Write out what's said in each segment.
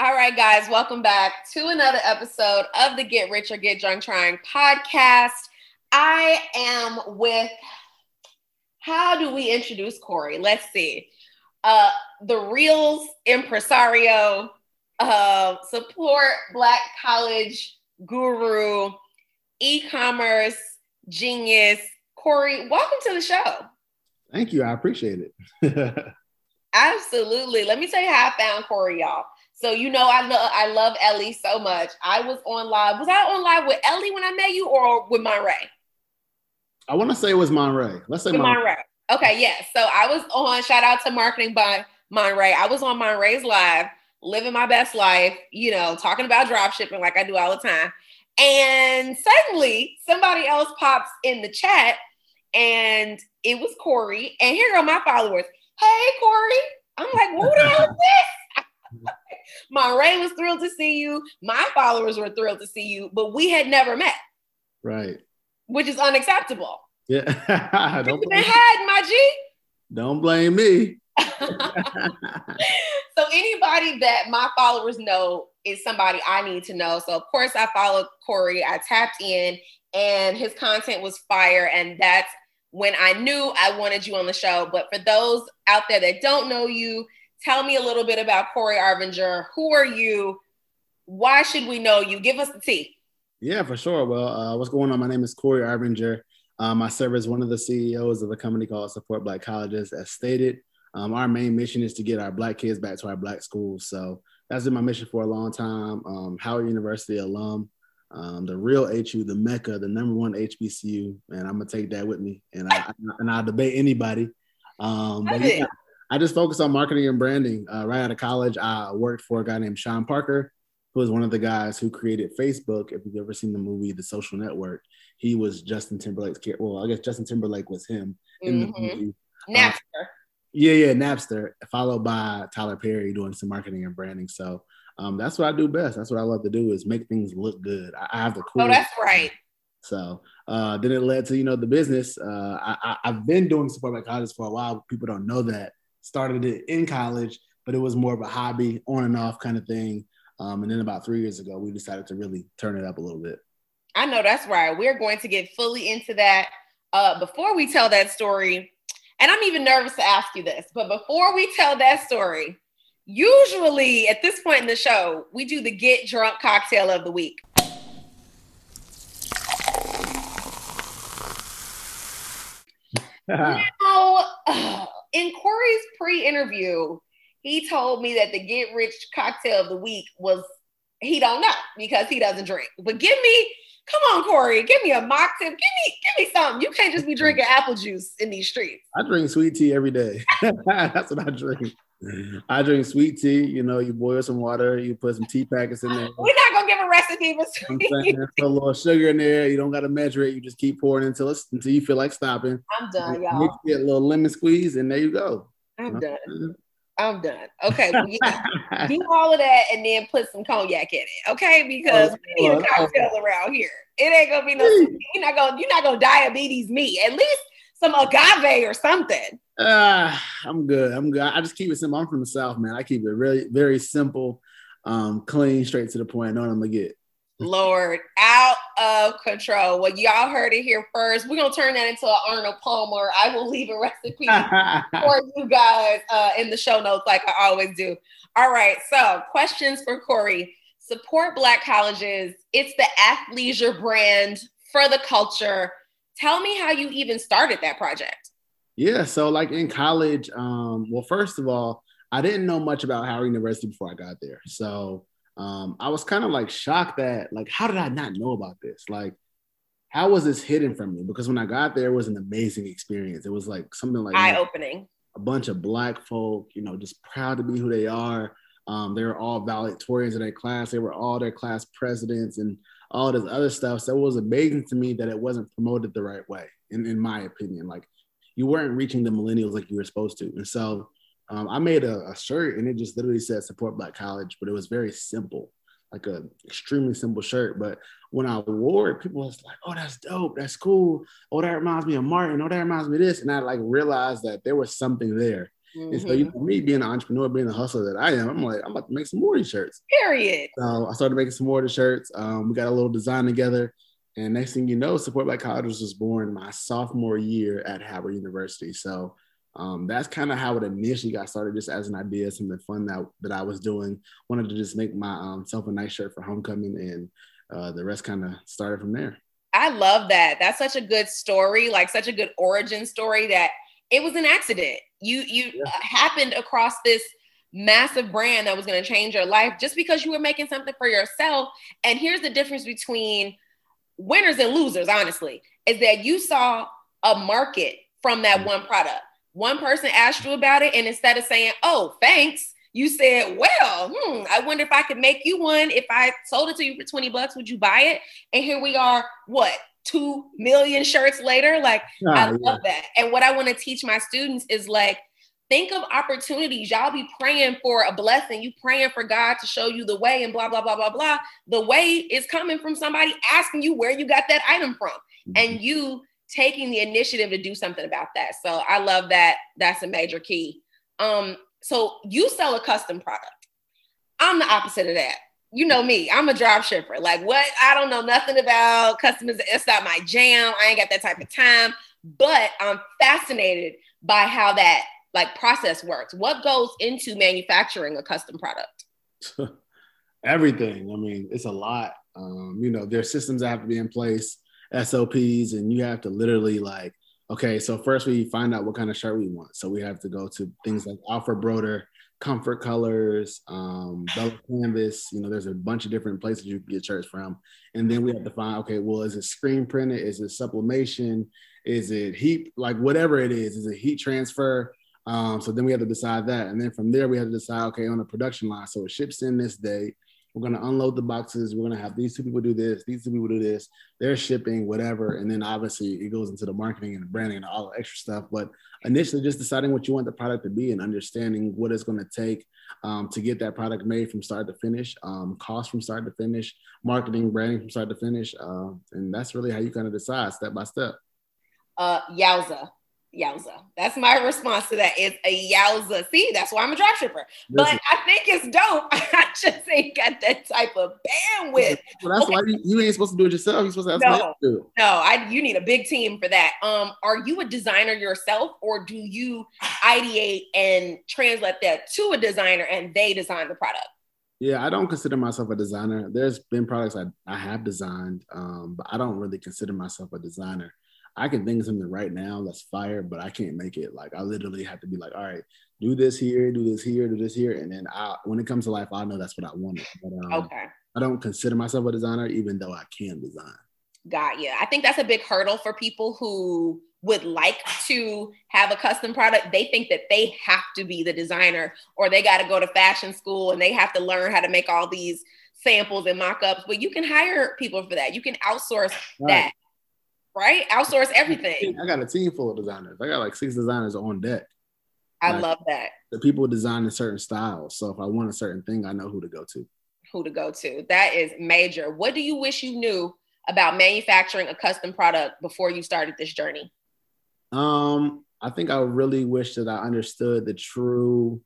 All right, guys, welcome back to another episode of the Get Rich or Get Drunk Trying podcast. I am with, how do we introduce Corey? Let's see. Uh, the Reels impresario, uh, support Black college guru, e commerce genius. Corey, welcome to the show. Thank you. I appreciate it. Absolutely. Let me tell you how I found Corey, y'all. So you know I love I love Ellie so much. I was on live. Was I on live with Ellie when I met you or with Monray? I want to say it was Monray. Let's say Monray. Okay, yeah. So I was on shout out to marketing by Monray. I was on Monray's live, living my best life, you know, talking about drop shipping like I do all the time. And suddenly somebody else pops in the chat and it was Corey. And here are my followers. Hey Corey. I'm like, who the hell is this? Monray was thrilled to see you. My followers were thrilled to see you, but we had never met. Right. Which is unacceptable. Yeah. Don't been had, my G. Don't blame me. so anybody that my followers know is somebody I need to know. So of course I followed Corey. I tapped in and his content was fire. And that's when I knew I wanted you on the show. But for those out there that don't know you, Tell me a little bit about Corey Arbinger. Who are you? Why should we know you? Give us the tea. Yeah, for sure. Well, uh, what's going on? My name is Corey Arbinger. Um, I serve as one of the CEOs of a company called Support Black Colleges. As stated, um, our main mission is to get our Black kids back to our Black schools. So that's been my mission for a long time. Um, Howard University alum, um, the real HU, the Mecca, the number one HBCU, and I'm gonna take that with me. And I, and I'll debate anybody. Um, but yeah, I just focused on marketing and branding. Uh, right out of college, I worked for a guy named Sean Parker, who was one of the guys who created Facebook. If you've ever seen the movie The Social Network, he was Justin Timberlake's. Well, I guess Justin Timberlake was him in mm-hmm. the movie. Napster. Uh, yeah, yeah, Napster, followed by Tyler Perry doing some marketing and branding. So um, that's what I do best. That's what I love to do is make things look good. I, I have the cool. Oh, that's right. So uh, then it led to you know the business. Uh, I, have been doing support Black colleges for a while. People don't know that started it in college, but it was more of a hobby, on and off kind of thing. Um, and then about three years ago, we decided to really turn it up a little bit. I know that's right. We're going to get fully into that. Uh, before we tell that story, and I'm even nervous to ask you this, but before we tell that story, usually at this point in the show, we do the get drunk cocktail of the week. now, in Corey's pre-interview, he told me that the get rich cocktail of the week was he don't know because he doesn't drink. But give me, come on, Corey, give me a mock tip. Give me, give me something. You can't just be drinking apple juice in these streets. I drink sweet tea every day. That's what I drink. I drink sweet tea. You know, you boil some water, you put some tea packets in there. We're not gonna give a recipe for sweet. Put a little sugar in there. You don't gotta measure it. You just keep pouring until it's until you feel like stopping. I'm done, y'all. You get a little lemon squeeze, and there you go. I'm done. I'm done. Okay, well, yeah, do all of that and then put some cognac in it. Okay, because we need a cocktail around here. It ain't gonna be no. You're not gonna. You're not gonna diabetes me. At least some agave or something. Uh, I'm good. I'm good. I just keep it simple. I'm from the South, man. I keep it really very simple, um, clean, straight to the point. I know what I'm gonna get. Lord, out of control. Well, y'all heard it here first. We're gonna turn that into an Arnold Palmer. I will leave a recipe for you guys uh, in the show notes, like I always do. All right. So, questions for Corey. Support Black colleges. It's the athleisure brand for the culture. Tell me how you even started that project. Yeah, so like in college, um, well, first of all, I didn't know much about Howard University before I got there. So um, I was kind of like shocked that, like, how did I not know about this? Like, how was this hidden from me? Because when I got there, it was an amazing experience. It was like something like eye opening. A bunch of black folk, you know, just proud to be who they are. Um, they were all valedictorians in their class. They were all their class presidents and all this other stuff. So it was amazing to me that it wasn't promoted the right way, in, in my opinion. Like you weren't reaching the millennials like you were supposed to. And so um, I made a, a, shirt and it just literally said support Black College, but it was very simple, like a extremely simple shirt. But when I wore it, people was like, oh, that's dope. That's cool. Oh, that reminds me of Martin. Oh, that reminds me of this. And I like realized that there was something there. Mm-hmm. And so, you mm-hmm. know, me being an entrepreneur, being a hustler that I am, I'm like, I'm about to make some more of these shirts. Period. So I started making some more of the shirts. Um, we got a little design together. And next thing you know, Support Black Colleges was born my sophomore year at Howard University. So um, that's kind of how it initially got started, just as an idea, something fun that, that I was doing. Wanted to just make myself um, a nice shirt for homecoming, and uh, the rest kind of started from there. I love that. That's such a good story, like such a good origin story that it was an accident. You you yeah. happened across this massive brand that was going to change your life just because you were making something for yourself. And here's the difference between winners and losers, honestly, is that you saw a market from that one product. One person asked you about it, and instead of saying, "Oh, thanks," you said, "Well, hmm, I wonder if I could make you one. If I sold it to you for twenty bucks, would you buy it?" And here we are. What two million shirts later? Like, oh, I love yeah. that. And what I want to teach my students is like, think of opportunities. Y'all be praying for a blessing. You praying for God to show you the way, and blah blah blah blah blah. The way is coming from somebody asking you where you got that item from, mm-hmm. and you taking the initiative to do something about that. So I love that. That's a major key. Um, so you sell a custom product. I'm the opposite of that. You know me, I'm a drop shipper. Like what? I don't know nothing about customers. It's not my jam. I ain't got that type of time, but I'm fascinated by how that like process works. What goes into manufacturing a custom product? Everything. I mean, it's a lot. Um, you know, there's systems that have to be in place SOPs, and you have to literally like, okay, so first we find out what kind of shirt we want. So we have to go to things like Alpha Broder, Comfort Colors, um, Bella Canvas. You know, there's a bunch of different places you can get shirts from. And then we have to find, okay, well, is it screen printed? Is it sublimation? Is it heat? Like whatever it is, is it heat transfer? Um, so then we have to decide that. And then from there, we have to decide, okay, on a production line. So it ships in this day. We're going to unload the boxes. We're going to have these two people do this, these two people do this. They're shipping, whatever. And then obviously it goes into the marketing and the branding and all the extra stuff. But initially, just deciding what you want the product to be and understanding what it's going to take um, to get that product made from start to finish, um, cost from start to finish, marketing, branding from start to finish. Uh, and that's really how you kind of decide step by step. Uh, yowza yowza. That's my response to that. It's a yowza. See, that's why I'm a drop shipper. But I think it's dope. I just ain't got that type of bandwidth. Well, that's okay. why you, you, ain't supposed to do it yourself. You're supposed to ask no, to No, I you need a big team for that. Um, are you a designer yourself, or do you ideate and translate that to a designer and they design the product? Yeah, I don't consider myself a designer. There's been products I, I have designed, um, but I don't really consider myself a designer. I can think of something right now that's fire, but I can't make it. Like I literally have to be like, all right, do this here, do this here, do this here, and then I, when it comes to life, I know that's what I wanted. But, um, okay. I don't consider myself a designer, even though I can design. Got you. I think that's a big hurdle for people who would like to have a custom product. They think that they have to be the designer, or they got to go to fashion school and they have to learn how to make all these samples and mock-ups. But you can hire people for that. You can outsource right. that right? Outsource everything. I got a team full of designers. I got like six designers on deck. I like, love that. The people design a certain styles. So if I want a certain thing, I know who to go to. Who to go to. That is major. What do you wish you knew about manufacturing a custom product before you started this journey? Um, I think I really wish that I understood the true,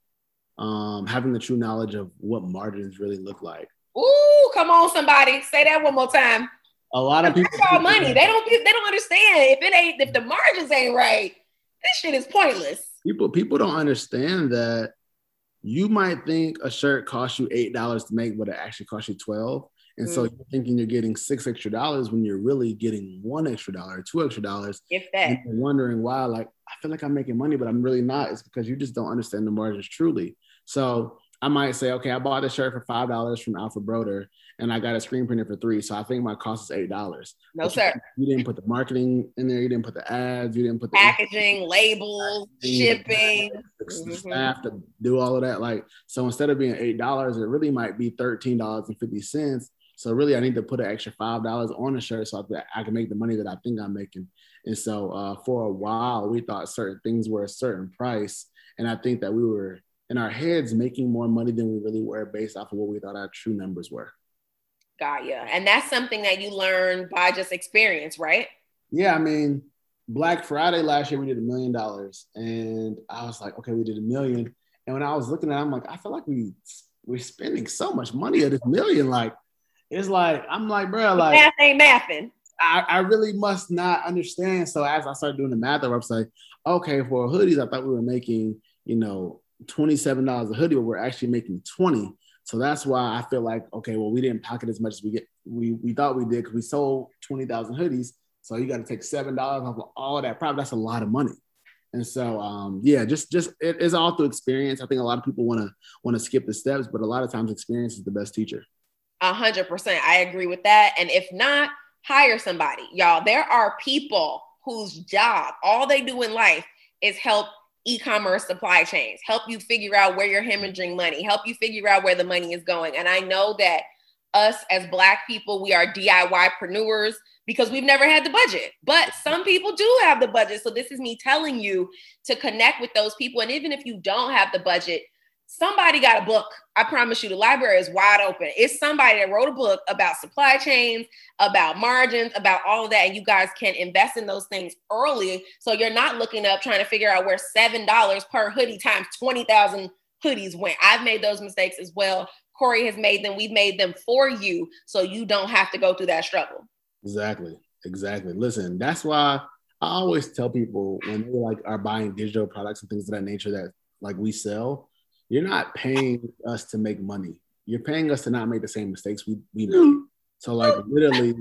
um, having the true knowledge of what margins really look like. Ooh, come on, somebody. Say that one more time a lot of people all money. They don't they don't understand if it ain't if the margins ain't right. This shit is pointless. People people don't understand that you might think a shirt costs you eight dollars to make, but it actually costs you twelve. And mm. so you're thinking you're getting six extra dollars when you're really getting one extra dollar, two extra dollars. If that. And you're wondering why, like, I feel like I'm making money, but I'm really not. It's because you just don't understand the margins truly. So I might say, okay, I bought this shirt for five dollars from Alpha Broder, and I got a screen printer for three. So I think my cost is eight dollars. No, but sir. You, you, didn't put the marketing in there. You didn't put the ads. You didn't put the packaging, labels, shipping, the, mm-hmm. the staff to do all of that. Like so, instead of being eight dollars, it really might be thirteen dollars and fifty cents. So really, I need to put an extra five dollars on the shirt so that I can make the money that I think I'm making. And so uh, for a while, we thought certain things were a certain price, and I think that we were in our heads making more money than we really were based off of what we thought our true numbers were. Got you. And that's something that you learn by just experience, right? Yeah, I mean, Black Friday last year we did a million dollars, and I was like, okay, we did a million. And when I was looking at, it, I'm like, I feel like we we're spending so much money at this million. Like, it's like I'm like, bro, like math ain't mathing. I, I really must not understand. So as I started doing the math, I was like, okay, for hoodies, I thought we were making, you know, $27 a hoodie, but we're actually making 20. So that's why I feel like, okay, well, we didn't pocket as much as we get we we thought we did because we sold 20,000 hoodies. So you got to take seven dollars off of all of that profit. That's a lot of money. And so, um, yeah, just just it is all through experience. I think a lot of people want to want to skip the steps, but a lot of times experience is the best teacher. A hundred percent, I agree with that. And if not, hire somebody, y'all. There are people whose job, all they do in life, is help e-commerce supply chains, help you figure out where you're hemorrhaging money, help you figure out where the money is going. And I know that us as black people, we are DIY DIYpreneurs because we've never had the budget. But some people do have the budget. So this is me telling you to connect with those people. And even if you don't have the budget, somebody got a book. I promise you, the library is wide open. It's somebody that wrote a book about supply chains, about margins, about all of that. And you guys can invest in those things early. So you're not looking up trying to figure out where $7 per hoodie times 20,000 hoodies went. I've made those mistakes as well. Corey has made them. We've made them for you so you don't have to go through that struggle. Exactly. Exactly. Listen, that's why I always tell people when they like are buying digital products and things of that nature that like we sell, you're not paying us to make money. You're paying us to not make the same mistakes we, we made. Hmm. So like literally,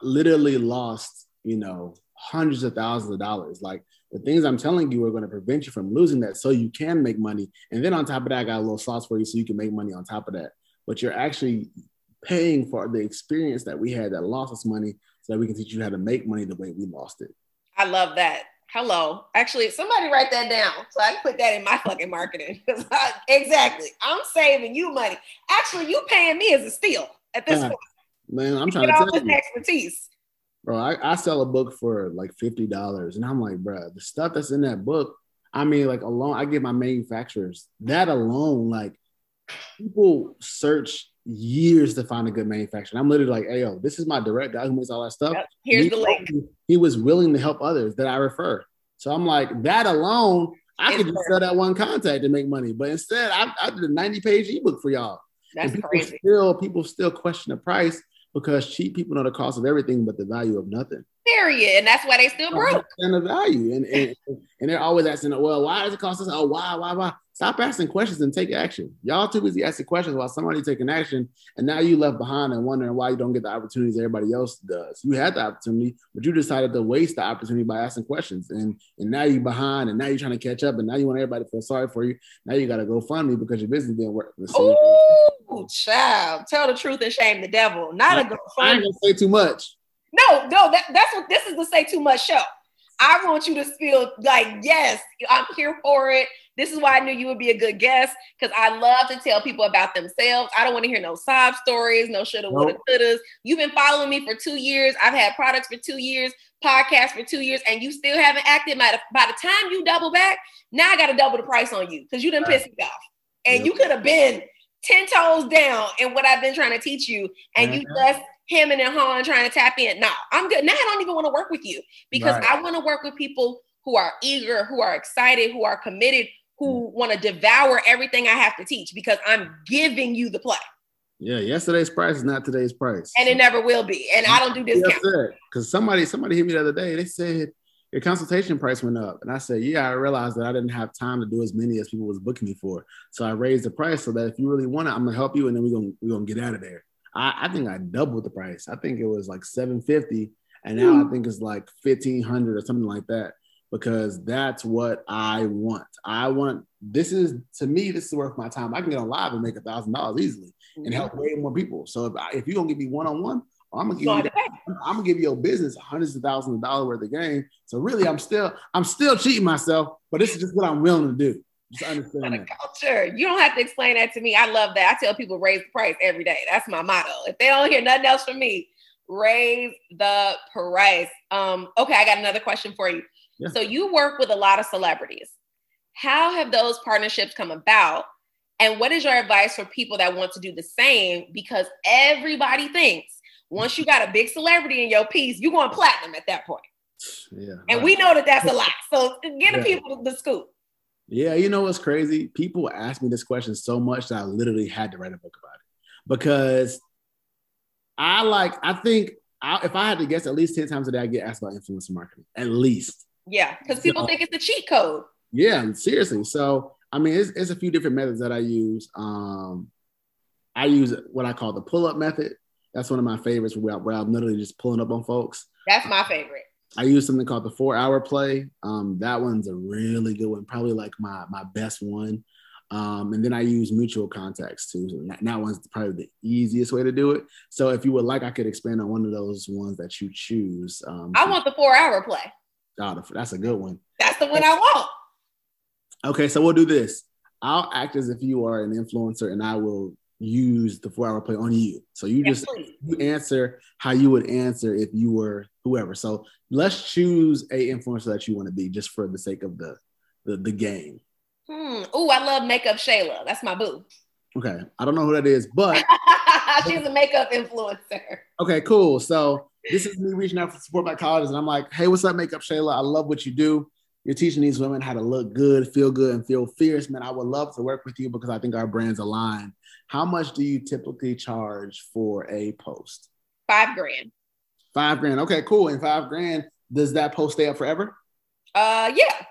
literally lost, you know, hundreds of thousands of dollars. Like the things I'm telling you are going to prevent you from losing that so you can make money. And then on top of that, I got a little sauce for you so you can make money on top of that. But you're actually paying for the experience that we had that lost us money so that we can teach you how to make money the way we lost it. I love that. Hello. Actually, somebody write that down so I can put that in my fucking marketing. exactly. I'm saving you money. Actually, you paying me as a steal at this point. Man, I'm trying to tell you. expertise. Bro, I, I sell a book for like fifty dollars, and I'm like, bro, the stuff that's in that book. I mean, like alone, I get my manufacturers that alone. Like, people search years to find a good manufacturer. I'm literally like, hey, yo, this is my direct guy who makes all that stuff. Yep. Here's he, the link. He was willing to help others that I refer. So I'm like, that alone, I it's could just sell that one contact to make money. But instead, I, I did a 90 page ebook for y'all. That's people crazy. Still, people still question the price because cheap people know the cost of everything but the value of nothing. Period. And that's why they still broke. And the value. And, and, and they're always asking, well, why does it cost us? Oh, why, why, why? Stop asking questions and take action. Y'all too busy asking questions while somebody taking action, and now you left behind and wondering why you don't get the opportunities everybody else does. You had the opportunity, but you decided to waste the opportunity by asking questions, and and now you're behind, and now you're trying to catch up, and now you want everybody to feel sorry for you. Now you got to go fund me because your business didn't work. Oh, child, tell the truth and shame the devil. Not I, a go I ain't gonna say too much. No, no, that, that's what this is the say too much show. I want you to feel like, yes, I'm here for it. This is why I knew you would be a good guest because I love to tell people about themselves. I don't want to hear no sob stories, no shoulda, woulda, couldas. You've been following me for two years. I've had products for two years, podcasts for two years, and you still haven't acted. By the, by the time you double back, now I got to double the price on you because you didn't piss me off. And yep. you could have been 10 toes down in what I've been trying to teach you, and mm-hmm. you just him and Han trying to tap in. Now I'm good. Now I don't even want to work with you because right. I want to work with people who are eager, who are excited, who are committed, who mm. want to devour everything I have to teach because I'm giving you the play. Yeah, yesterday's price is not today's price, and it never will be. And I don't do discounts because somebody somebody hit me the other day. They said your consultation price went up, and I said, yeah, I realized that I didn't have time to do as many as people was booking me for, so I raised the price so that if you really want it, I'm gonna help you, and then we're gonna we're gonna get out of there. I, I think I doubled the price. I think it was like 750 and now mm. I think it's like 1500 or something like that because that's what I want. I want this is to me this is worth my time. I can get on live and make a thousand dollars easily and help way more people. So if, if you're gonna give me one on one, I'm gonna give you I'm gonna give your business hundreds of thousands of dollars worth of game. So really, I'm still I'm still cheating myself, but this is just what I'm willing to do. Just understand that. culture. You don't have to explain that to me. I love that. I tell people raise the price every day. That's my motto. If they don't hear nothing else from me, raise the price. Um, okay, I got another question for you. Yeah. So you work with a lot of celebrities. How have those partnerships come about? And what is your advice for people that want to do the same? Because everybody thinks once you got a big celebrity in your piece, you're going platinum at that point. Yeah. And right. we know that that's a lot. So get the people the scoop. Yeah, you know what's crazy? People ask me this question so much that I literally had to write a book about it because I like, I think I, if I had to guess, at least 10 times a day, I get asked about influencer marketing, at least. Yeah, because people so, think it's a cheat code. Yeah, seriously. So, I mean, it's, it's a few different methods that I use. Um, I use what I call the pull up method. That's one of my favorites where, where I'm literally just pulling up on folks. That's my favorite. I use something called the four hour play. Um, that one's a really good one, probably like my my best one. Um, and then I use mutual contacts too. So that, that, one's probably the easiest way to do it. So if you would like, I could expand on one of those ones that you choose. Um, I want the four hour play. Oh, that's a good one. That's the one I want. Okay, so we'll do this. I'll act as if you are an influencer, and I will use the four hour play on you. So you yes, just please. you answer how you would answer if you were whoever. So let's choose a influencer that you want to be just for the sake of the the, the game. Hmm. Oh, I love makeup Shayla. That's my boo. Okay. I don't know who that is, but she's a makeup influencer. Okay, cool. So this is me reaching out for support Black colleges, and I'm like, hey, what's up, makeup Shayla? I love what you do. You're teaching these women how to look good, feel good, and feel fierce. Man, I would love to work with you because I think our brands align. How much do you typically charge for a post? Five grand. Five grand. Okay, cool. And five grand, does that post stay up forever? Uh, yeah.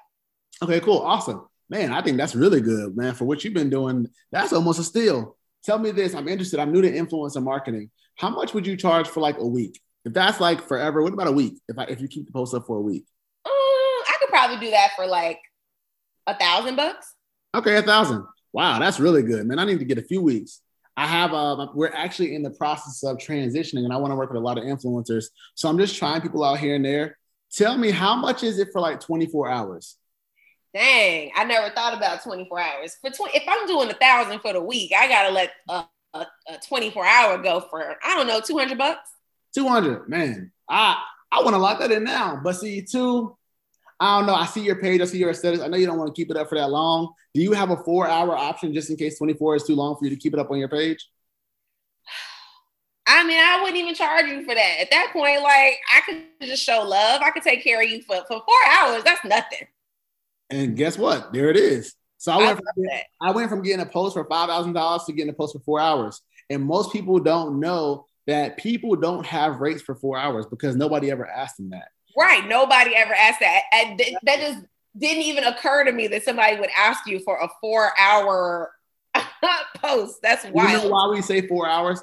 Okay, cool. Awesome. Man, I think that's really good, man. For what you've been doing, that's almost a steal. Tell me this. I'm interested. I'm new to influencer marketing. How much would you charge for like a week? If that's like forever, what about a week? If I if you keep the post up for a week? Um, I could probably do that for like a thousand bucks. Okay, a thousand. Wow, that's really good, man. I need to get a few weeks. I have uh we're actually in the process of transitioning and I want to work with a lot of influencers. So I'm just trying people out here and there. Tell me how much is it for like 24 hours? Dang, I never thought about 24 hours. For 20, if I'm doing a thousand for the week, I gotta let a, a, a 24 hour go for I don't know 200 bucks. 200, man. I I want to lock that in now. But see, two, I don't know. I see your page. I see your aesthetics. I know you don't want to keep it up for that long. Do you have a four hour option just in case 24 is too long for you to keep it up on your page? I mean, I wouldn't even charge you for that. At that point, like I could just show love. I could take care of you for, for four hours. That's nothing. And guess what? There it is. So I went, from, I went from getting a post for five thousand dollars to getting a post for four hours. And most people don't know that people don't have rates for four hours because nobody ever asked them that. Right. Nobody ever asked that. And that just didn't even occur to me that somebody would ask you for a four hour post. That's wild. You know why we say four hours?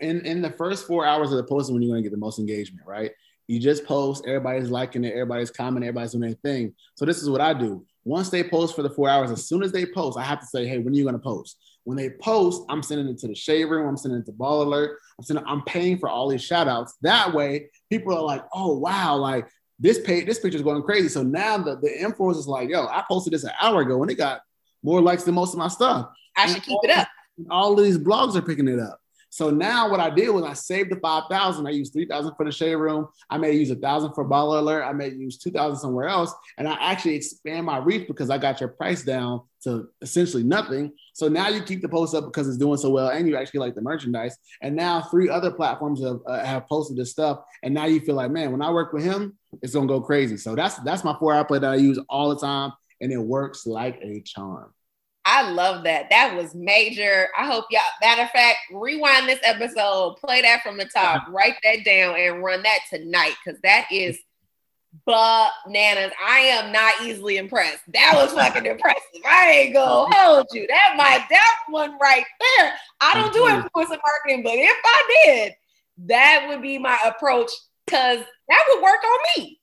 In, in the first four hours of the post is when you're going to get the most engagement, right? You just post, everybody's liking it, everybody's commenting, everybody's doing their thing. So this is what I do. Once they post for the four hours, as soon as they post, I have to say, hey, when are you going to post? When they post, I'm sending it to the shade room, I'm sending it to Baller Alert, I'm sending, I'm paying for all these shout outs. That way, people are like, oh wow, like this page, this picture is going crazy. So now the, the influence is like, yo, I posted this an hour ago and it got more likes than most of my stuff. I should keep it up. All of these blogs are picking it up. So now what I did was I saved the 5,000. I used 3,000 for the shade room. I may use a thousand for Baller Alert. I may use 2,000 somewhere else. And I actually expand my reach because I got your price down to essentially nothing. So now you keep the post up because it's doing so well and you actually like the merchandise. And now three other platforms have, uh, have posted this stuff. And now you feel like, man, when I work with him, it's going to go crazy. So that's, that's my four hour play that I use all the time. And it works like a charm. I love that. That was major. I hope y'all, matter of fact, rewind this episode, play that from the top, write that down, and run that tonight because that is bananas. I am not easily impressed. That was fucking impressive. I ain't gonna hold you. That might that one right there. I don't do influencer mm-hmm. marketing, but if I did, that would be my approach because that would work on me.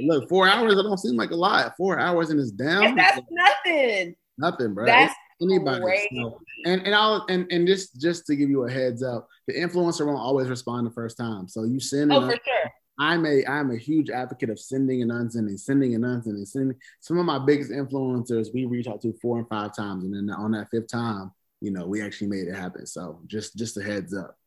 Look, four hours, it don't seem like a lot. Four hours and it's down. And that's nothing. Nothing, bro. That's anybody. So, and and I'll and and just just to give you a heads up, the influencer won't always respond the first time. So you send. Oh, for sure. I'm a I'm a huge advocate of sending and unsending, sending and unsending, sending. Some of my biggest influencers we reach out to four and five times, and then on that fifth time, you know, we actually made it happen. So just just a heads up.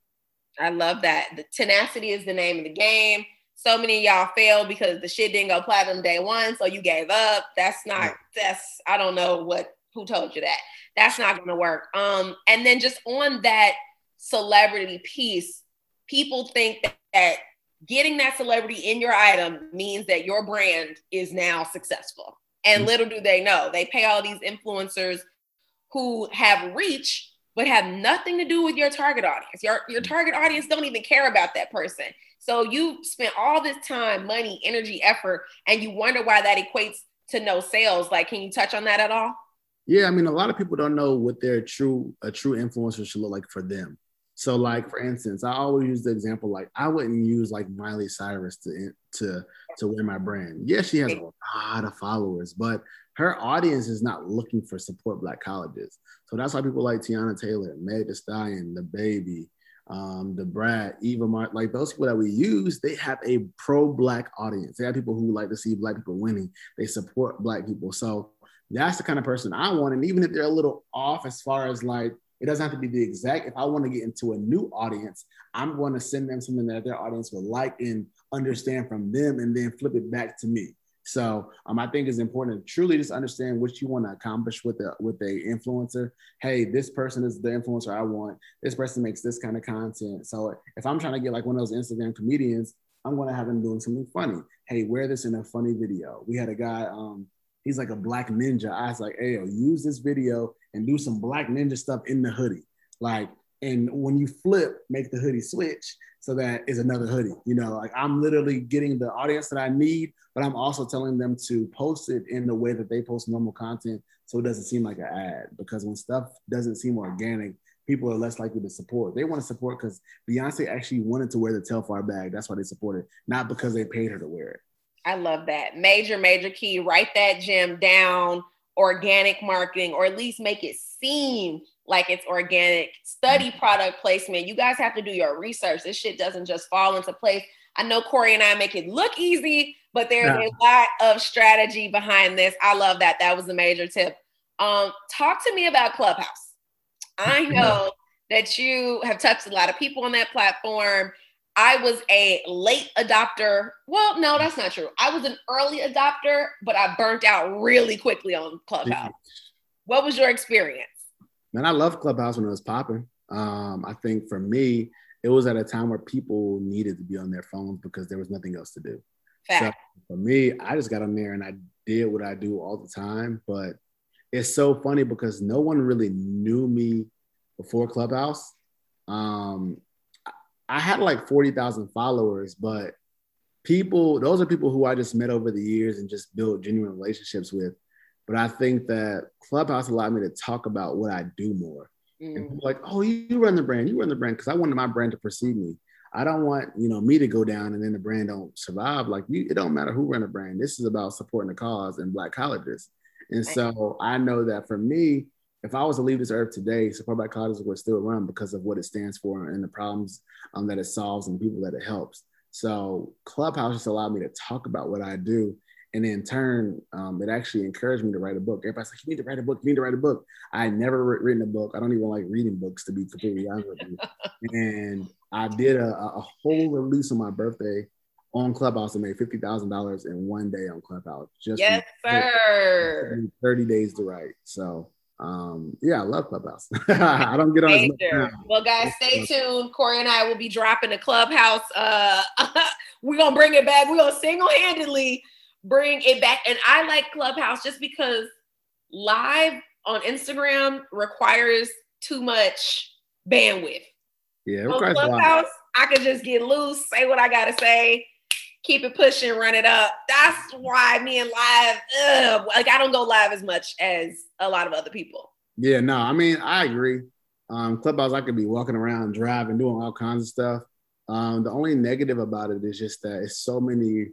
I love that. The tenacity is the name of the game. So many y'all failed because the shit didn't go platinum day one, so you gave up. That's not. That's I don't know what who told you that? That's not going to work. Um, and then just on that celebrity piece, people think that, that getting that celebrity in your item means that your brand is now successful. And mm-hmm. little do they know, they pay all these influencers who have reach but have nothing to do with your target audience. Your, your target audience don't even care about that person. So you spent all this time, money, energy, effort, and you wonder why that equates to no sales. Like, can you touch on that at all? Yeah, I mean, a lot of people don't know what their true a true influencer should look like for them. So, like for instance, I always use the example like I wouldn't use like Miley Cyrus to to to wear my brand. Yes, she has a lot of followers, but her audience is not looking for support black colleges. So that's why people like Teyana Taylor, Meg Thee Stallion, DaBaby, um, Da Brat, Eva Mart, like those people that we use, they have a pro-black audience. They have people who like to see black people winning. They support black people. So that's the kind of person I want. And even if they're a little off as far as like it doesn't have to be the exact. If I want to get into a new audience, I'm going to send them something that their audience will like and understand from them and then flip it back to me. So um, I think it's important to truly just understand what you want to accomplish with the with a influencer. Hey, this person is the influencer I want. This person makes this kind of content. So if I'm trying to get like one of those Instagram comedians, I'm going to have them doing something funny. Hey, wear this in a funny video. We had a guy, um, he's like a black ninja. I was like, hey, use this video and do some black ninja stuff in the hoodie. Like, and when you flip, make the hoodie switch so that is another hoodie. You know, like I'm literally getting the audience that I need, but I'm also telling them to post it in the way that they post normal content so it doesn't seem like an ad. Because when stuff doesn't seem organic, people are less likely to support. They want to support because Beyonce actually wanted to wear the Telfar bag. That's why they supported, not because they paid her to wear it. I love that. Major, major key. Write that gem down. Organic marketing, or at least make it seem like it's organic. Study product placement. You guys have to do your research. This shit doesn't just fall into place. I know Corey and I make it look easy, but there's no. a lot of strategy behind this. I love that. That was a major tip. Um, talk to me about Clubhouse. I know that you have touched a lot of people on that platform. I was a late adopter. Well, no, that's not true. I was an early adopter, but I burnt out really quickly on Clubhouse. What was your experience? Man, I love Clubhouse when it was popping. Um, I think for me, it was at a time where people needed to be on their phones because there was nothing else to do. Fact. So for me, I just got on there and I did what I do all the time. But it's so funny because no one really knew me before Clubhouse. Um, I had like 40,000 followers, but people, those are people who I just met over the years and just built genuine relationships with. But I think that Clubhouse allowed me to talk about what I do more. Mm. And like, oh, you run the brand, you run the brand, because I wanted my brand to precede me. I don't want you know me to go down and then the brand don't survive. Like you, it don't matter who run the brand. This is about supporting the cause and Black colleges. And so I know that for me, if I was to leave this earth today, Support Black Colleges would still run because of what it stands for and the problems um, that it solves and the people that it helps. So Clubhouse just allowed me to talk about what I do. And in turn, um, it actually encouraged me to write a book. Everybody's like, you need to write a book, you need to write a book. I never written a book. I don't even like reading books, to be completely honest with you. and I did a, a whole release on my birthday on Clubhouse and made fifty thousand dollars in one day on Clubhouse. Just yes, sir. Thirty days to write. So um, yeah, I love Clubhouse. I don't get on as much Well, guys, stay tuned. Corey and I will be dropping the Clubhouse. Uh, we're gonna bring it back. We're gonna single-handedly bring it back. And I like Clubhouse just because live on Instagram requires too much bandwidth. Yeah, on Clubhouse, I can just get loose, say what I gotta say, keep it pushing, run it up. That's why me and live, ugh, like I don't go live as much as a lot of other people. Yeah, no, I mean I agree. Um, Clubhouse, I could be walking around, driving, doing all kinds of stuff. Um, the only negative about it is just that it's so many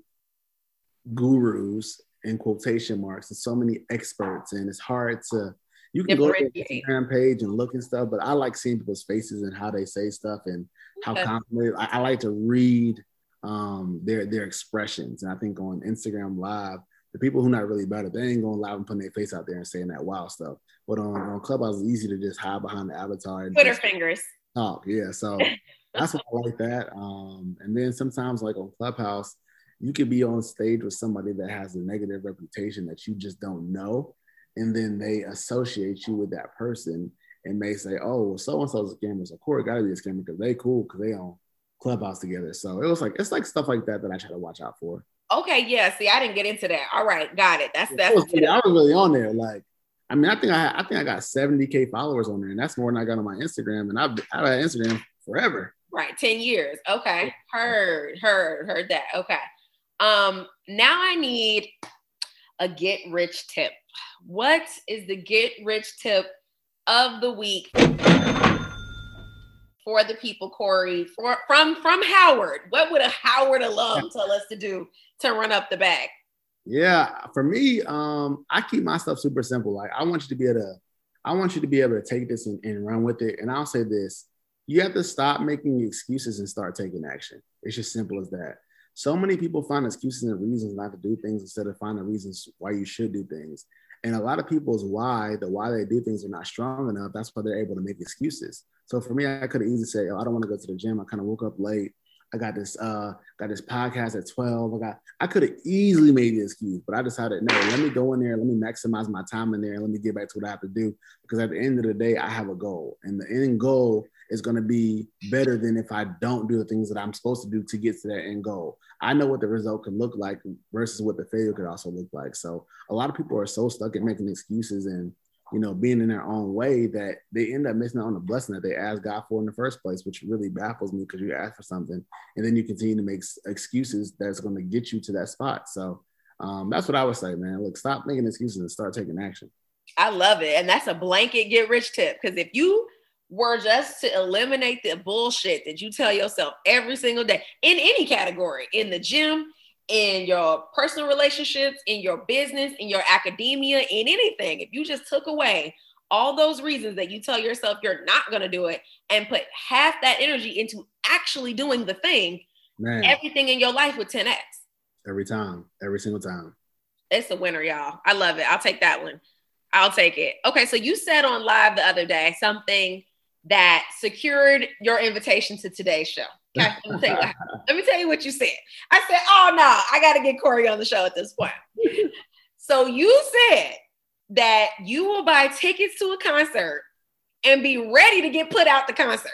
gurus in quotation marks and so many experts, and it's hard to. You can go to the Instagram page and look and stuff, but I like seeing people's faces and how they say stuff and how okay. confident. I, I like to read um, their their expressions. And I think on Instagram Live, the people who not really about it, they ain't going live and putting their face out there and saying that wild stuff. But on, on Clubhouse, it's easy to just hide behind the avatar. And Twitter fingers. Talk, yeah. So that's what I like that. Um, and then sometimes, like on Clubhouse, you could be on stage with somebody that has a negative reputation that you just don't know, and then they associate you with that person and may say, "Oh, well, so and so's a scammer, so Corey got to be a scammer because they cool because they on Clubhouse together. So it was like it's like stuff like that that I try to watch out for. Okay, yeah. See, I didn't get into that. All right, got it. That's that's. I was, really, I was really on there. Like, I mean, I think I I think I got 70k followers on there, and that's more than I got on my Instagram. And I've I've had Instagram forever. Right, 10 years. Okay, heard, heard, heard that. Okay. Um, now I need a get rich tip. What is the get rich tip of the week for the people, Corey? For, from from Howard, what would a Howard alum tell us to do to run up the bag? Yeah, for me, um, I keep my stuff super simple. Like I want you to be able to, I want you to be able to take this and, and run with it. And I'll say this: you have to stop making excuses and start taking action. It's just simple as that. So many people find excuses and reasons not to do things instead of finding reasons why you should do things. And a lot of people's why, the why they do things are not strong enough. That's why they're able to make excuses. So for me, I could have easily say, oh, I don't want to go to the gym. I kind of woke up late. I got this uh got this podcast at 12. I got I could have easily made the excuse, but I decided, no, let me go in there, let me maximize my time in there, and let me get back to what I have to do. Because at the end of the day, I have a goal. And the end goal is going to be better than if I don't do the things that I'm supposed to do to get to that end goal. I know what the result could look like versus what the failure could also look like. So a lot of people are so stuck in making excuses and you know being in their own way that they end up missing out on the blessing that they asked God for in the first place, which really baffles me because you ask for something and then you continue to make excuses that's going to get you to that spot. So um, that's what I would say, man. Look, stop making excuses and start taking action. I love it. And that's a blanket get rich tip. Because if you were just to eliminate the bullshit that you tell yourself every single day in any category, in the gym, in your personal relationships, in your business, in your academia, in anything, if you just took away all those reasons that you tell yourself you're not going to do it and put half that energy into actually doing the thing, Man. everything in your life would 10x. Every time, every single time. It's a winner, y'all. I love it. I'll take that one. I'll take it. Okay, so you said on live the other day something that secured your invitation to today's show. Okay, let, me let me tell you what you said. I said, "Oh no, I got to get Corey on the show at this point." so you said that you will buy tickets to a concert and be ready to get put out the concert.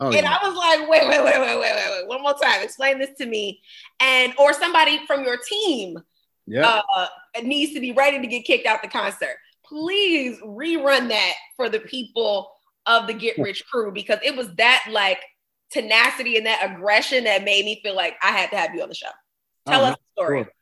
Oh, and yeah. I was like, wait, wait, wait, wait, wait, wait, wait, one more time. Explain this to me. And or somebody from your team yeah. uh, needs to be ready to get kicked out the concert. Please rerun that for the people of the Get Rich crew because it was that like tenacity and that aggression that made me feel like I had to have you on the show. Tell uh-huh. us the story. Sure.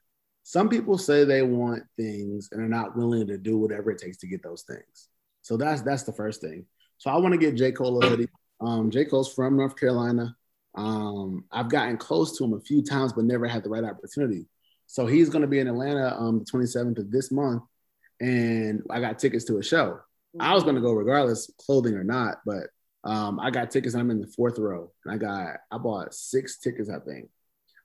Some people say they want things and are not willing to do whatever it takes to get those things. So that's that's the first thing. So I want to get J. Cole a hoodie. Um, J. Cole's from North Carolina. Um, I've gotten close to him a few times, but never had the right opportunity. So he's going to be in Atlanta um, the 27th of this month, and I got tickets to a show. I was going to go regardless, clothing or not, but um, I got tickets. I'm in the fourth row, and I got I bought six tickets. I think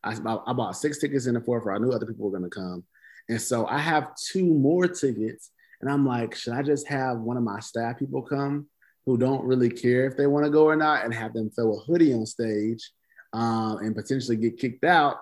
I, I bought six tickets in the fourth row. I knew other people were going to come, and so I have two more tickets. And I'm like, should I just have one of my staff people come who don't really care if they want to go or not, and have them throw a hoodie on stage um, and potentially get kicked out,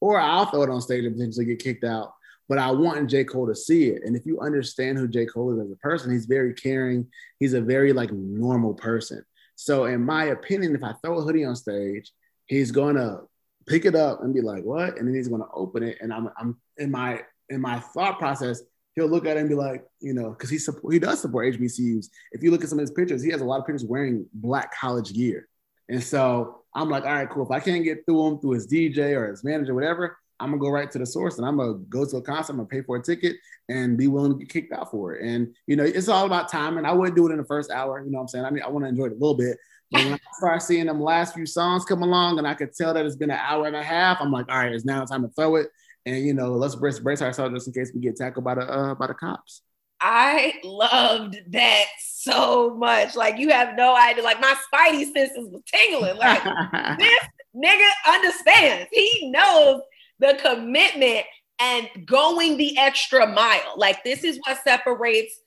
or I'll throw it on stage and potentially get kicked out but I want J. Cole to see it. And if you understand who J. Cole is as a person, he's very caring. He's a very like normal person. So in my opinion, if I throw a hoodie on stage, he's gonna pick it up and be like, what? And then he's gonna open it. And I'm I'm in my in my thought process, he'll look at it and be like, you know, because he support he does support HBCUs. If you look at some of his pictures, he has a lot of pictures wearing black college gear. And so I'm like, all right, cool. If I can't get through him through his DJ or his manager, whatever, I'm gonna go right to the source and I'm gonna go to a concert, I'm gonna pay for a ticket and be willing to get kicked out for it. And you know, it's all about timing. I wouldn't do it in the first hour, you know what I'm saying? I mean, I want to enjoy it a little bit. But when I start seeing them last few songs come along and I could tell that it's been an hour and a half, I'm like, all right, it's now time to throw it. And you know, let's brace, brace ourselves just in case we get tackled by the uh, by the cops. I loved that so much. Like you have no idea. Like my spidey senses was tingling. Like this nigga understands. He knows the commitment and going the extra mile. Like this is what separates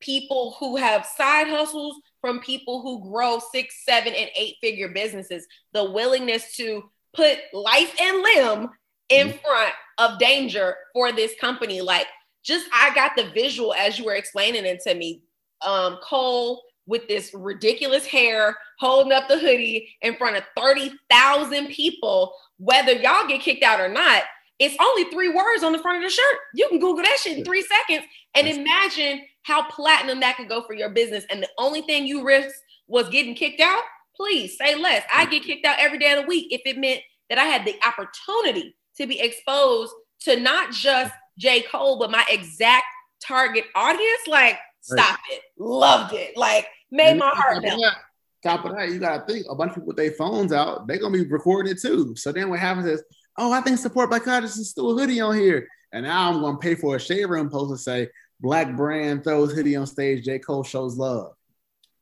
people who have side hustles from people who grow six, seven, and eight figure businesses. The willingness to put life and limb in mm-hmm. front of danger for this company. Like, just I got the visual as you were explaining it to me. Um, Cole with this ridiculous hair holding up the hoodie in front of 30,000 people, whether y'all get kicked out or not, it's only three words on the front of the shirt. You can Google that shit in three seconds and imagine how platinum that could go for your business. And the only thing you risk was getting kicked out. Please say less. I get kicked out every day of the week if it meant that I had the opportunity to be exposed to not just J. Cole, but my exact target audience. Like, stop right. it. Loved it. Like, made my heart melt. Top of that, you gotta think a bunch of people with their phones out, they're gonna be recording it too. So then what happens is, oh, I think support black artists is still a hoodie on here. And now I'm gonna pay for a shade room post and say, black brand throws hoodie on stage, J. Cole shows love.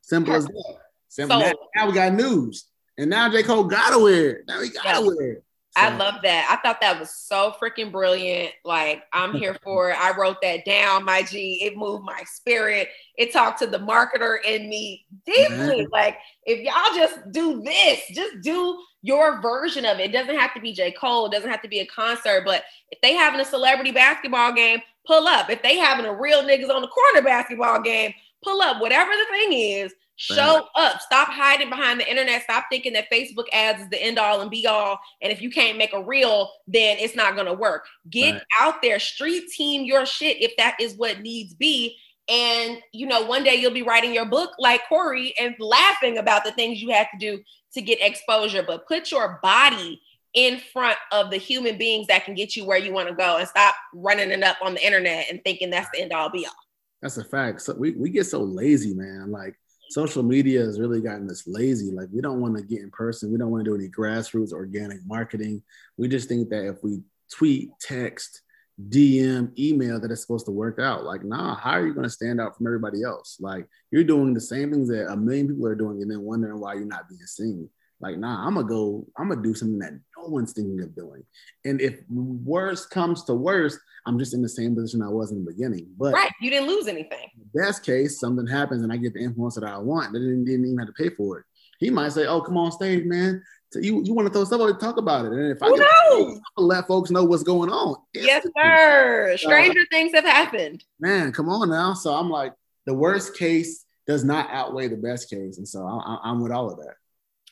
Simple as that. Simple. So, now, now, we got news. And now J. Cole gotta wear it. Now he gotta wear it. So. I love that. I thought that was so freaking brilliant. Like, I'm here for it. I wrote that down, my G. It moved my spirit. It talked to the marketer in me deeply. Mm-hmm. Like, if y'all just do this, just do your version of it. It doesn't have to be J. Cole, it doesn't have to be a concert, but if they having a celebrity basketball game, pull up. If they having a real niggas on the corner basketball game, pull up. Whatever the thing is, Show up. Stop hiding behind the internet. Stop thinking that Facebook ads is the end all and be all. And if you can't make a reel, then it's not going to work. Get right. out there, street team your shit if that is what needs be. And you know, one day you'll be writing your book like Corey and laughing about the things you had to do to get exposure. But put your body in front of the human beings that can get you where you want to go and stop running it up on the internet and thinking that's the end all be all. That's a fact. So we, we get so lazy, man. Like social media has really gotten us lazy. Like we don't want to get in person. We don't want to do any grassroots organic marketing. We just think that if we tweet, text, DM, email, that it's supposed to work out. Like, nah, how are you going to stand out from everybody else? Like you're doing the same things that a million people are doing and then wondering why you're not being seen. Like, nah, I'm gonna go, I'm gonna do something that no one's thinking of doing. And if worst comes to worst, I'm just in the same position I was in the beginning. But right, you didn't lose anything. Best case, something happens and I get the influence that I want. They didn't, didn't even have to pay for it. He might say, "Oh, come on stage, man. So you you want to throw stuff out, talk about it." And if Who I get, let folks know what's going on. Yes, sir. Stranger things have happened. Man, come on now. So I'm like, the worst case does not outweigh the best case, and so I, I'm with all of that.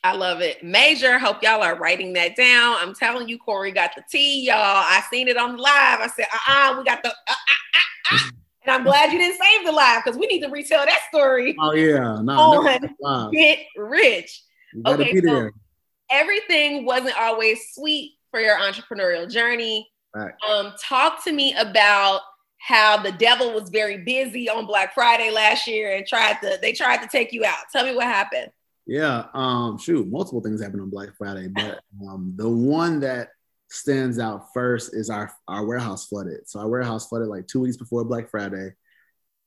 I love it. Major. Hope y'all are writing that down. I'm telling you, Corey got the tea, y'all. I seen it on live. I said, uh-uh, we got the uh, uh, uh, uh. And I'm glad you didn't save the live because we need to retell that story. Oh yeah, no, on no, Get Rich. Okay, so everything wasn't always sweet for your entrepreneurial journey. Right. Um, talk to me about how the devil was very busy on Black Friday last year and tried to they tried to take you out. Tell me what happened. Yeah, um, shoot, multiple things happened on Black Friday, but um, the one that stands out first is our our warehouse flooded. So our warehouse flooded like two weeks before Black Friday.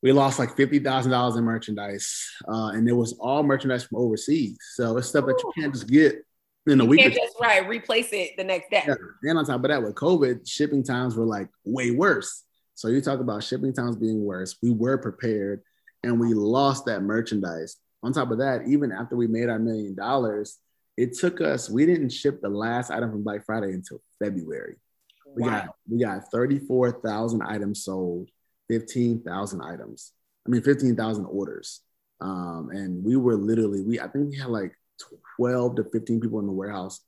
We lost like fifty thousand dollars in merchandise, uh, and it was all merchandise from overseas. So it's stuff that you can't just get in a you week. Can't just right replace it the next day. Yeah. And on top of that, with COVID, shipping times were like way worse. So you talk about shipping times being worse. We were prepared, and we lost that merchandise on top of that, even after we made our million dollars, it took us, we didn't ship the last item from Black Friday until February. We wow. got we got 34,000 items sold, 15,000 items. I mean 15,000 orders. Um, and we were literally we I think we had like 12 to 15 people in the warehouse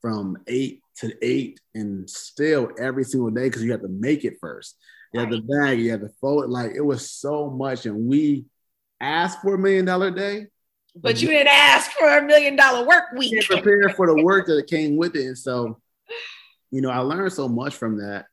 from 8 to 8 and still every single day because you have to make it first. You have the bag, you have to fold it like it was so much and we asked for a million dollar day. But you didn't ask for a million dollar work week. Prepare for the work that came with it. And so, you know, I learned so much from that.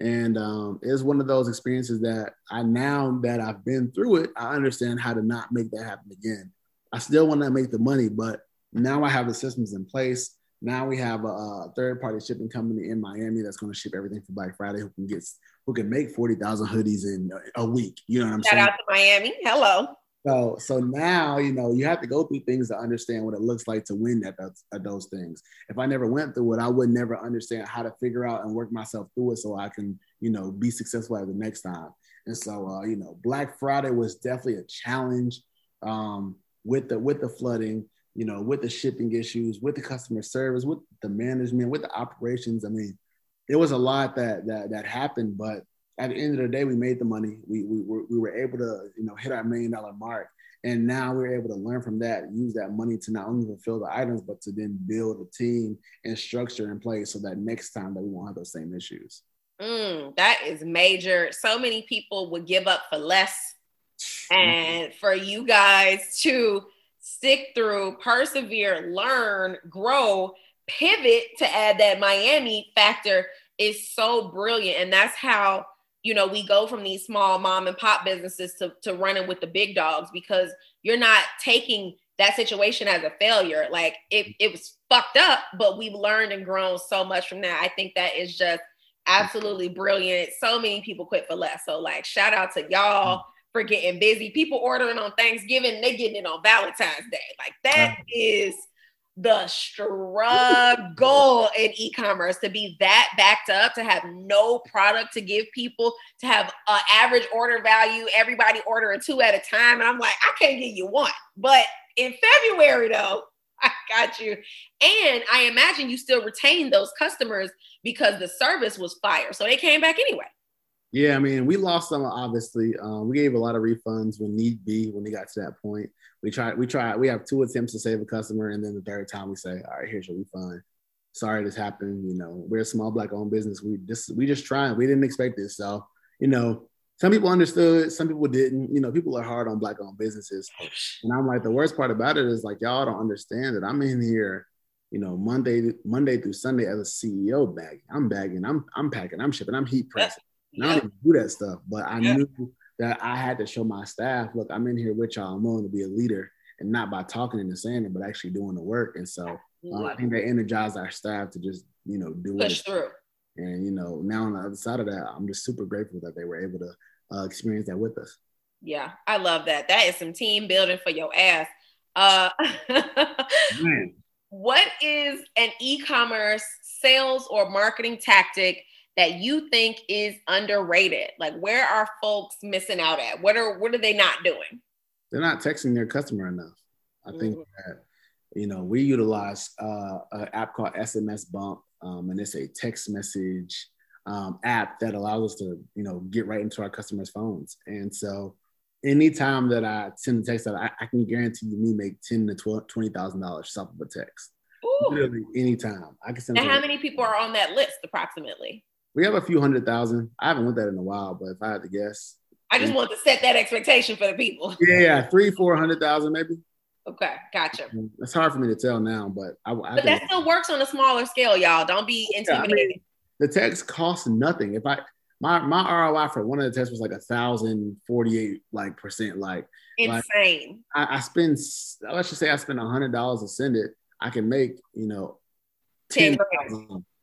And um, it's one of those experiences that I now that I've been through it, I understand how to not make that happen again. I still want to make the money, but now I have the systems in place. Now we have a, a third party shipping company in Miami that's going to ship everything for Black Friday who can get who can make 40,000 hoodies in a week. You know what I'm Shout saying? Shout out to Miami. Hello. So, so now you know you have to go through things to understand what it looks like to win at those, at those things. If I never went through it, I would never understand how to figure out and work myself through it so I can you know be successful at the next time. And so uh, you know, Black Friday was definitely a challenge um, with the with the flooding, you know, with the shipping issues, with the customer service, with the management, with the operations. I mean, it was a lot that that that happened, but at the end of the day, we made the money. We we were, we were able to you know hit our million dollar mark, And now we're able to learn from that, use that money to not only fulfill the items, but to then build a team and structure in place so that next time that we won't have those same issues. Mm, that is major. So many people would give up for less. And for you guys to stick through, persevere, learn, grow, pivot to add that Miami factor is so brilliant. And that's how you know, we go from these small mom and pop businesses to, to running with the big dogs because you're not taking that situation as a failure. Like it, it was fucked up, but we've learned and grown so much from that. I think that is just absolutely brilliant. So many people quit for less. So like shout out to y'all for getting busy. People ordering on Thanksgiving, they getting it on Valentine's Day. Like that is the struggle in e-commerce to be that backed up to have no product to give people to have an average order value everybody ordering two at a time. And i'm like i can't give you one. But in february though i got you. And i imagine you still retain those customers because the service was fire. So they came back anyway. Yeah, I mean, we lost some obviously. Um, we gave a lot of refunds when need be when we got to that point. We try, we try, we have two attempts to save a customer, and then the third time we say, All right, here's your refund. Sorry this happened. You know, we're a small black owned business. We just we just trying. We didn't expect this. So, you know, some people understood, some people didn't. You know, people are hard on black owned businesses. And I'm like, the worst part about it is like y'all don't understand that I'm in here you know, Monday, Monday through Sunday as a CEO bagging. I'm bagging, I'm I'm packing, I'm shipping, I'm heat pressing. I don't even do that stuff, but I yeah. knew that I had to show my staff, look, I'm in here with y'all. I'm willing to be a leader, and not by talking and saying it, but actually doing the work. And so um, I think that energized our staff to just you know do push it. through. And you know, now on the other side of that, I'm just super grateful that they were able to uh, experience that with us. Yeah, I love that. That is some team building for your ass. Uh, what is an e-commerce sales or marketing tactic that you think is underrated? Like where are folks missing out at? What are what are they not doing? They're not texting their customer enough. I mm-hmm. think that you know we utilize uh, an app called SMS Bump, um, and it's a text message um, app that allows us to you know get right into our customers' phones. And so anytime that I send a text out, I, I can guarantee you me make ten to twelve twenty thousand dollars off of a text. Ooh. Literally anytime. I can send. Now, how many people are on that list approximately? We have a few hundred thousand. I haven't looked that in a while, but if I had to guess, I just want to set that expectation for the people. Yeah, three, four hundred thousand, maybe. Okay, gotcha. Mm, it's hard for me to tell now, but I. I but that still works on a smaller scale, y'all. Don't be intimidated. Yeah, I mean, the text costs nothing. If I my my ROI for one of the tests was like a thousand forty eight like percent, like insane. Like, I, I spend let's just say I spend a hundred dollars to send it. I can make you know ten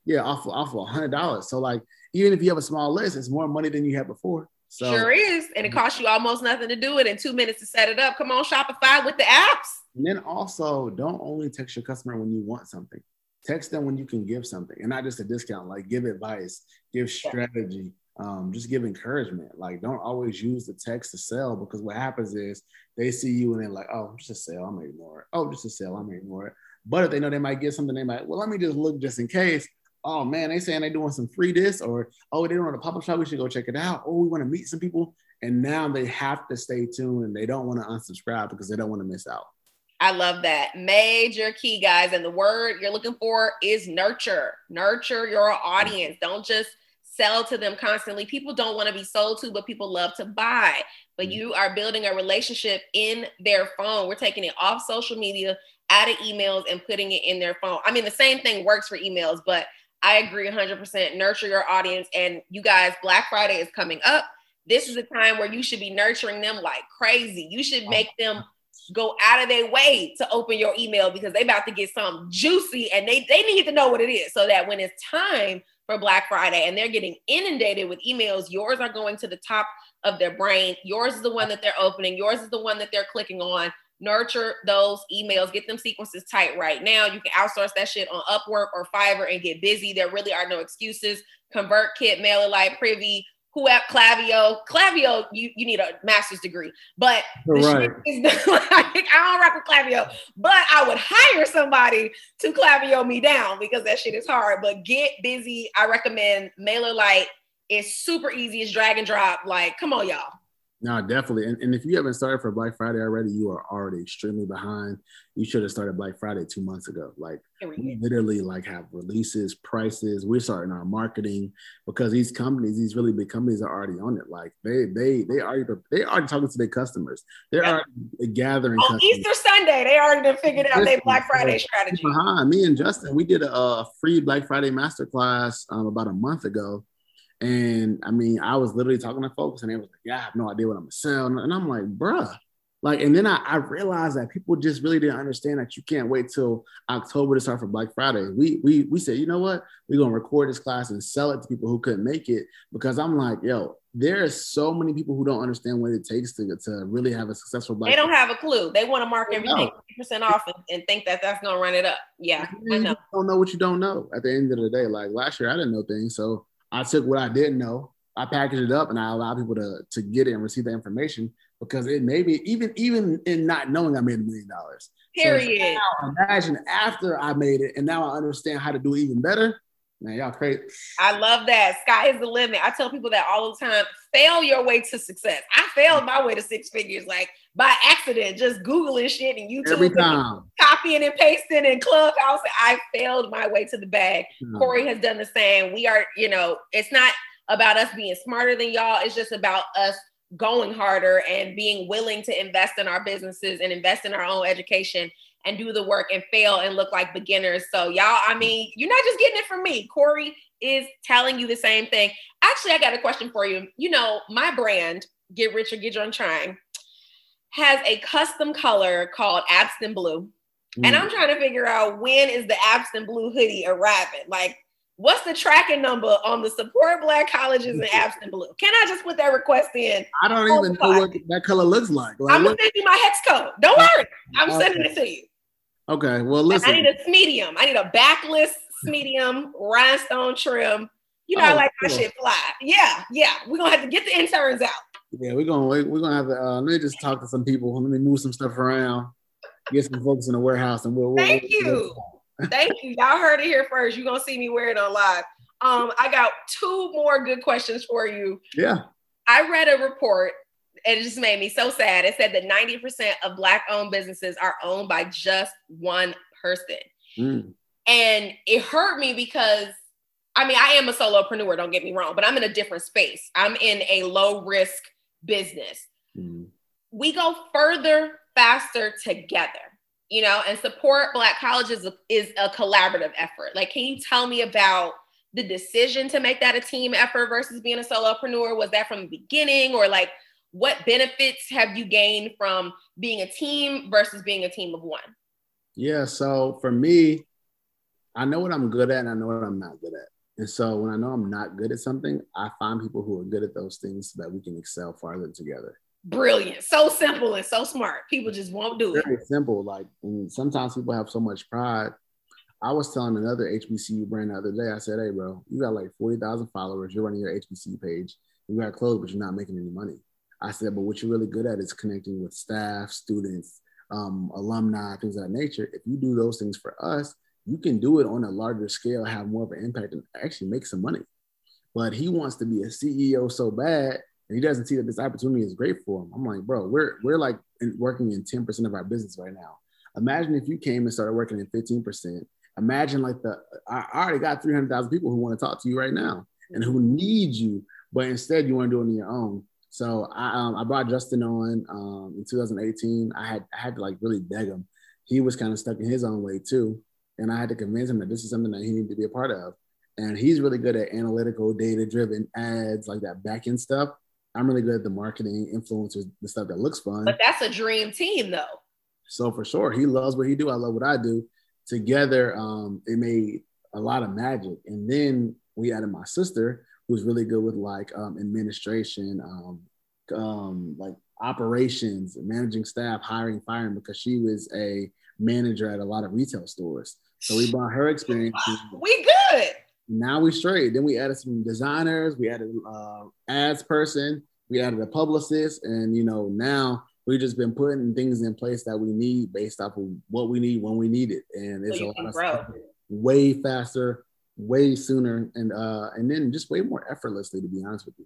yeah, off off of a hundred dollars. So like even if you have a small list, it's more money than you had before. So sure is, and it costs you almost nothing to do it in two minutes to set it up. Come on, Shopify with the apps. And then also, don't only text your customer when you want something. Text them when you can give something, and not just a discount. Like give advice, give strategy, um, just give encouragement. Like don't always use the text to sell because what happens is they see you and they're like, oh, just a sale, I'm gonna ignore it. Oh, just a sale, I'm gonna ignore it. But if they know they might get something, they might, well, let me just look just in case oh man, they saying they're doing some free this or oh they doing a pop up shop. We should go check it out. Oh, we want to meet some people, and now they have to stay tuned and they don't want to unsubscribe because they don't want to miss out. I love that. Major key, guys. And the word you're looking for is nurture. Nurture your audience. Don't just sell to them constantly. People don't want to be sold to, but people love to buy. But mm-hmm. you are building a relationship in their phone. We're taking it off social media, out of emails, and putting it in their phone. I mean, the same thing works for emails, but I agree 100%. Nurture your audience. And you guys, Black Friday is coming up. This is a time where you should be nurturing them like crazy. You should make them go out of their way to open your email because they about to get something juicy and they, they need to know what it is so that when it's time for Black Friday and they're getting inundated with emails, yours are going to the top of their brain. Yours is the one that they're opening. Yours is the one that they're clicking on nurture those emails, get them sequences tight right now. You can outsource that shit on Upwork or Fiverr and get busy. There really are no excuses. convert kit ConvertKit, MailerLite, Privy, who at Klaviyo. Klaviyo, you, you need a master's degree, but right. is, like, I don't rock with Klaviyo, but I would hire somebody to Klaviyo me down because that shit is hard. But get busy. I recommend MailerLite. It's super easy. It's drag and drop. Like, come on, y'all. No, definitely. And, and if you haven't started for Black Friday already, you are already extremely behind. You should have started Black Friday two months ago. Like we literally like have releases, prices. We're starting our marketing because these companies, these really big companies are already on it. Like they they they already they already talking to their customers. They're yep. already gathering. On customers. Easter Sunday, they already figured out their Black Friday strategy. Behind me and Justin, we did a, a free Black Friday masterclass um, about a month ago and I mean, I was literally talking to folks and they was like, yeah, I have no idea what I'm gonna sell. And I'm like, bruh. Like, and then I, I realized that people just really didn't understand that you can't wait till October to start for Black Friday. We we we said, you know what? We're gonna record this class and sell it to people who couldn't make it because I'm like, yo, there are so many people who don't understand what it takes to, to really have a successful Black. They don't have a clue. They want to mark everything percent off and, and, think that that's gonna run it up. Yeah, I know. don't know what you don't know. At the end of the day, like last year, I didn't know things, so I took what I didn't know, I packaged it up, and I allow people to to get it and receive the information because it may be even even in not knowing I made a million dollars. Period. So imagine after I made it, and now I understand how to do it even better. Man, y'all crazy. I love that. Sky is the limit. I tell people that all the time. Fail your way to success. I failed my way to six figures, like by accident, just Googling shit and YouTube. Every time. Copying and pasting in Clubhouse. I failed my way to the bag. Mm-hmm. Corey has done the same. We are, you know, it's not about us being smarter than y'all. It's just about us going harder and being willing to invest in our businesses and invest in our own education and do the work and fail and look like beginners. So, y'all, I mean, you're not just getting it from me. Corey is telling you the same thing. Actually, I got a question for you. You know, my brand, Get Rich or Get Drunk Trying, has a custom color called Abstin Blue. Mm. And I'm trying to figure out when is the Abstin Blue hoodie arriving? Like, what's the tracking number on the support black colleges in Abstin Blue? Can I just put that request in? I don't even know what that color looks like. like I'm gonna send you my hex code. Don't worry. I'm okay. sending it to you. Okay. Well, listen. I need a medium. I need a backless medium rhinestone trim. You know, oh, I like cool. my shit fly. Yeah, yeah. We're gonna have to get the interns out. Yeah, we're gonna we're gonna have to uh, let me just talk to some people. Let me move some stuff around, get some folks in the warehouse, and we'll. we'll Thank we'll, you. Thank you. Y'all heard it here first. You're gonna see me wear it on live. Um, I got two more good questions for you. Yeah. I read a report and it just made me so sad. It said that 90% of black owned businesses are owned by just one person. Mm. And it hurt me because I mean, I am a solopreneur, don't get me wrong, but I'm in a different space. I'm in a low risk business. Mm. We go further, faster together, you know, and support Black colleges is a collaborative effort. Like, can you tell me about the decision to make that a team effort versus being a solopreneur? Was that from the beginning, or like what benefits have you gained from being a team versus being a team of one? Yeah, so for me, I know what I'm good at and I know what I'm not good at. And so when I know I'm not good at something, I find people who are good at those things so that we can excel farther together. Brilliant. So simple and so smart. People just won't do Very it. Very simple. Like sometimes people have so much pride. I was telling another HBCU brand the other day, I said, hey, bro, you got like 40,000 followers. You're running your HBCU page. You got clothes, but you're not making any money. I said, but what you're really good at is connecting with staff, students, um, alumni, things of that nature. If you do those things for us, you can do it on a larger scale, have more of an impact, and actually make some money. But he wants to be a CEO so bad, and he doesn't see that this opportunity is great for him. I'm like, bro, we're we're like working in 10% of our business right now. Imagine if you came and started working in 15%. Imagine like the I already got 300,000 people who want to talk to you right now and who need you, but instead you want to do it on your own. So I um, I brought Justin on um, in 2018. I had I had to like really beg him. He was kind of stuck in his own way too, and I had to convince him that this is something that he needed to be a part of. And he's really good at analytical, data driven ads, like that back end stuff. I'm really good at the marketing, influencers, the stuff that looks fun. But that's a dream team, though. So for sure, he loves what he do. I love what I do. Together, um, it made a lot of magic. And then we added my sister, who's really good with like um, administration, um, um, like operations, managing staff, hiring, firing, because she was a manager at a lot of retail stores. So we brought her experience. We good. Now we straight. Then we added some designers. We added uh, ads person. We added a publicist, and you know now we've just been putting things in place that we need based off of what we need when we need it, and it's so a lot of stuff way faster, way sooner and uh and then just way more effortlessly to be honest with you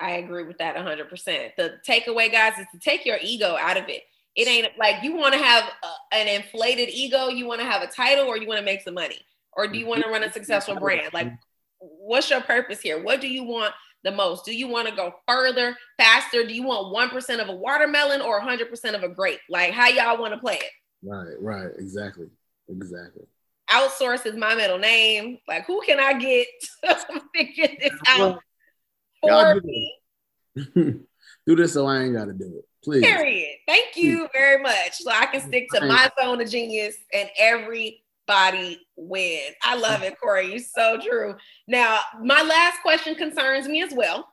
I agree with that 100%. The takeaway, guys, is to take your ego out of it. It ain't like you want to have a, an inflated ego, you want to have a title, or you want to make some money, or do you want to run a successful brand? Like, what's your purpose here? What do you want the most? Do you want to go further, faster? Do you want 1% of a watermelon or 100% of a grape? Like, how y'all want to play it? Right, right, exactly, exactly. Outsource is my middle name. Like, who can I get to figure this out for me? do this so I ain't got to do it. Please. Period. Thank you very much. So I can stick to my zone of genius and everybody wins. I love it, Corey. You're so true. Now, my last question concerns me as well,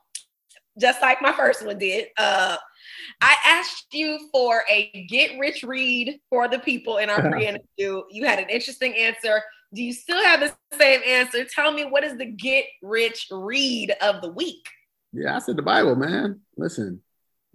just like my first one did. Uh, I asked you for a get rich read for the people in our pre interview. You had an interesting answer. Do you still have the same answer? Tell me what is the get rich read of the week? Yeah, I said the Bible, man. Listen,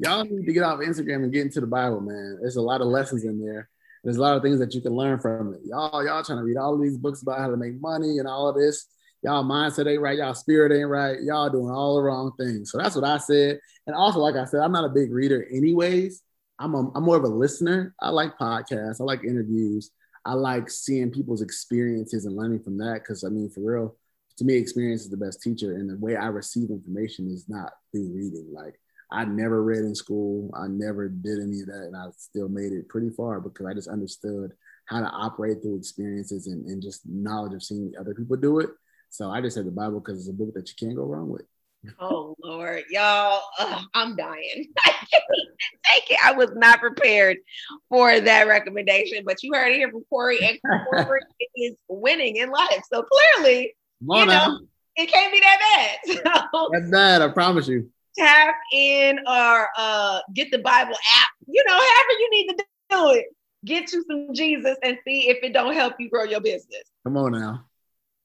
y'all need to get off Instagram and get into the Bible, man. There's a lot of lessons in there. There's a lot of things that you can learn from it. Y'all, y'all trying to read all these books about how to make money and all of this. Y'all mindset ain't right. Y'all spirit ain't right. Y'all doing all the wrong things. So that's what I said. And also, like I said, I'm not a big reader, anyways. I'm a, I'm more of a listener. I like podcasts. I like interviews. I like seeing people's experiences and learning from that. Because I mean, for real, to me, experience is the best teacher. And the way I receive information is not through reading. Like I never read in school. I never did any of that. And I still made it pretty far because I just understood how to operate through experiences and, and just knowledge of seeing other people do it. So I just said the Bible because it's a book that you can't go wrong with. Oh Lord, y'all, ugh, I'm dying. I can't take it. I was not prepared for that recommendation, but you heard it here from Corey, and Corey is winning in life. So clearly, you know, it can't be that bad. So, That's bad, I promise you tap in or uh, get the Bible app, you know, however you need to do it. Get you some Jesus and see if it don't help you grow your business. Come on now.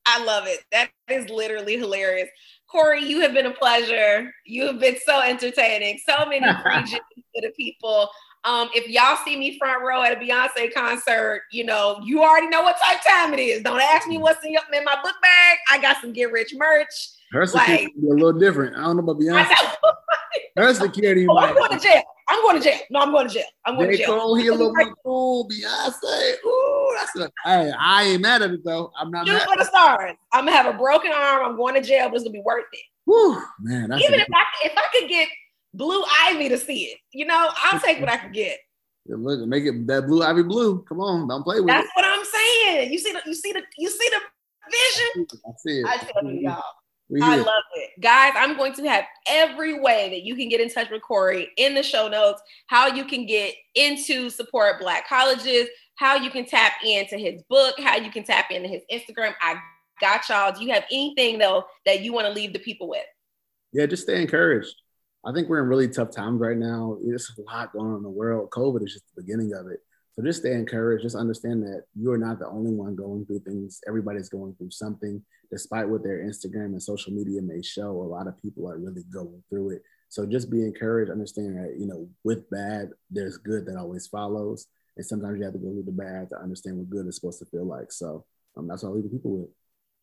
I love it. That is literally hilarious. Corey, you have been a pleasure. You have been so entertaining. So many to the people. Um, if y'all see me front row at a Beyonce concert, you know, you already know what type time it is. Don't ask me what's in, your, in my book bag. I got some get rich merch. Her security like, be a little different. I don't know about Beyonce. Her security. oh, I'm going to jail. I'm going to jail. No, I'm going to jail. I'm going J. to jail. Cole, he a little cool. Beyonce. Ooh, that's a. Hey, I ain't mad at it though. I'm not. Shoot for the stars. I'm gonna have a broken arm. I'm going to jail, but it's gonna be worth it. Whew, man. Even if I if I could get Blue Ivy to see it, you know, I'll take what I can get. Look, make it that blue ivy blue. Come on, don't play with That's it. That's what I'm saying. You see the you see the you see the vision. I see it. I tell you, y'all. I love it. Guys, I'm going to have every way that you can get in touch with Corey in the show notes, how you can get into support Black colleges, how you can tap into his book, how you can tap into his Instagram. I got y'all. Do you have anything though that you want to leave the people with? Yeah, just stay encouraged. I think we're in really tough times right now. There's a lot going on in the world. COVID is just the beginning of it. So just stay encouraged. Just understand that you're not the only one going through things. Everybody's going through something, despite what their Instagram and social media may show. A lot of people are really going through it. So just be encouraged. Understand that you know, with bad, there's good that always follows, and sometimes you have to go through the bad to understand what good is supposed to feel like. So um, that's what I leave the people with.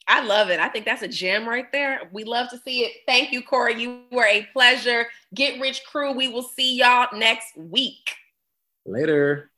I love it. I think that's a gem right there. We love to see it. Thank you, Corey. You were a pleasure. Get Rich Crew. We will see y'all next week. Later.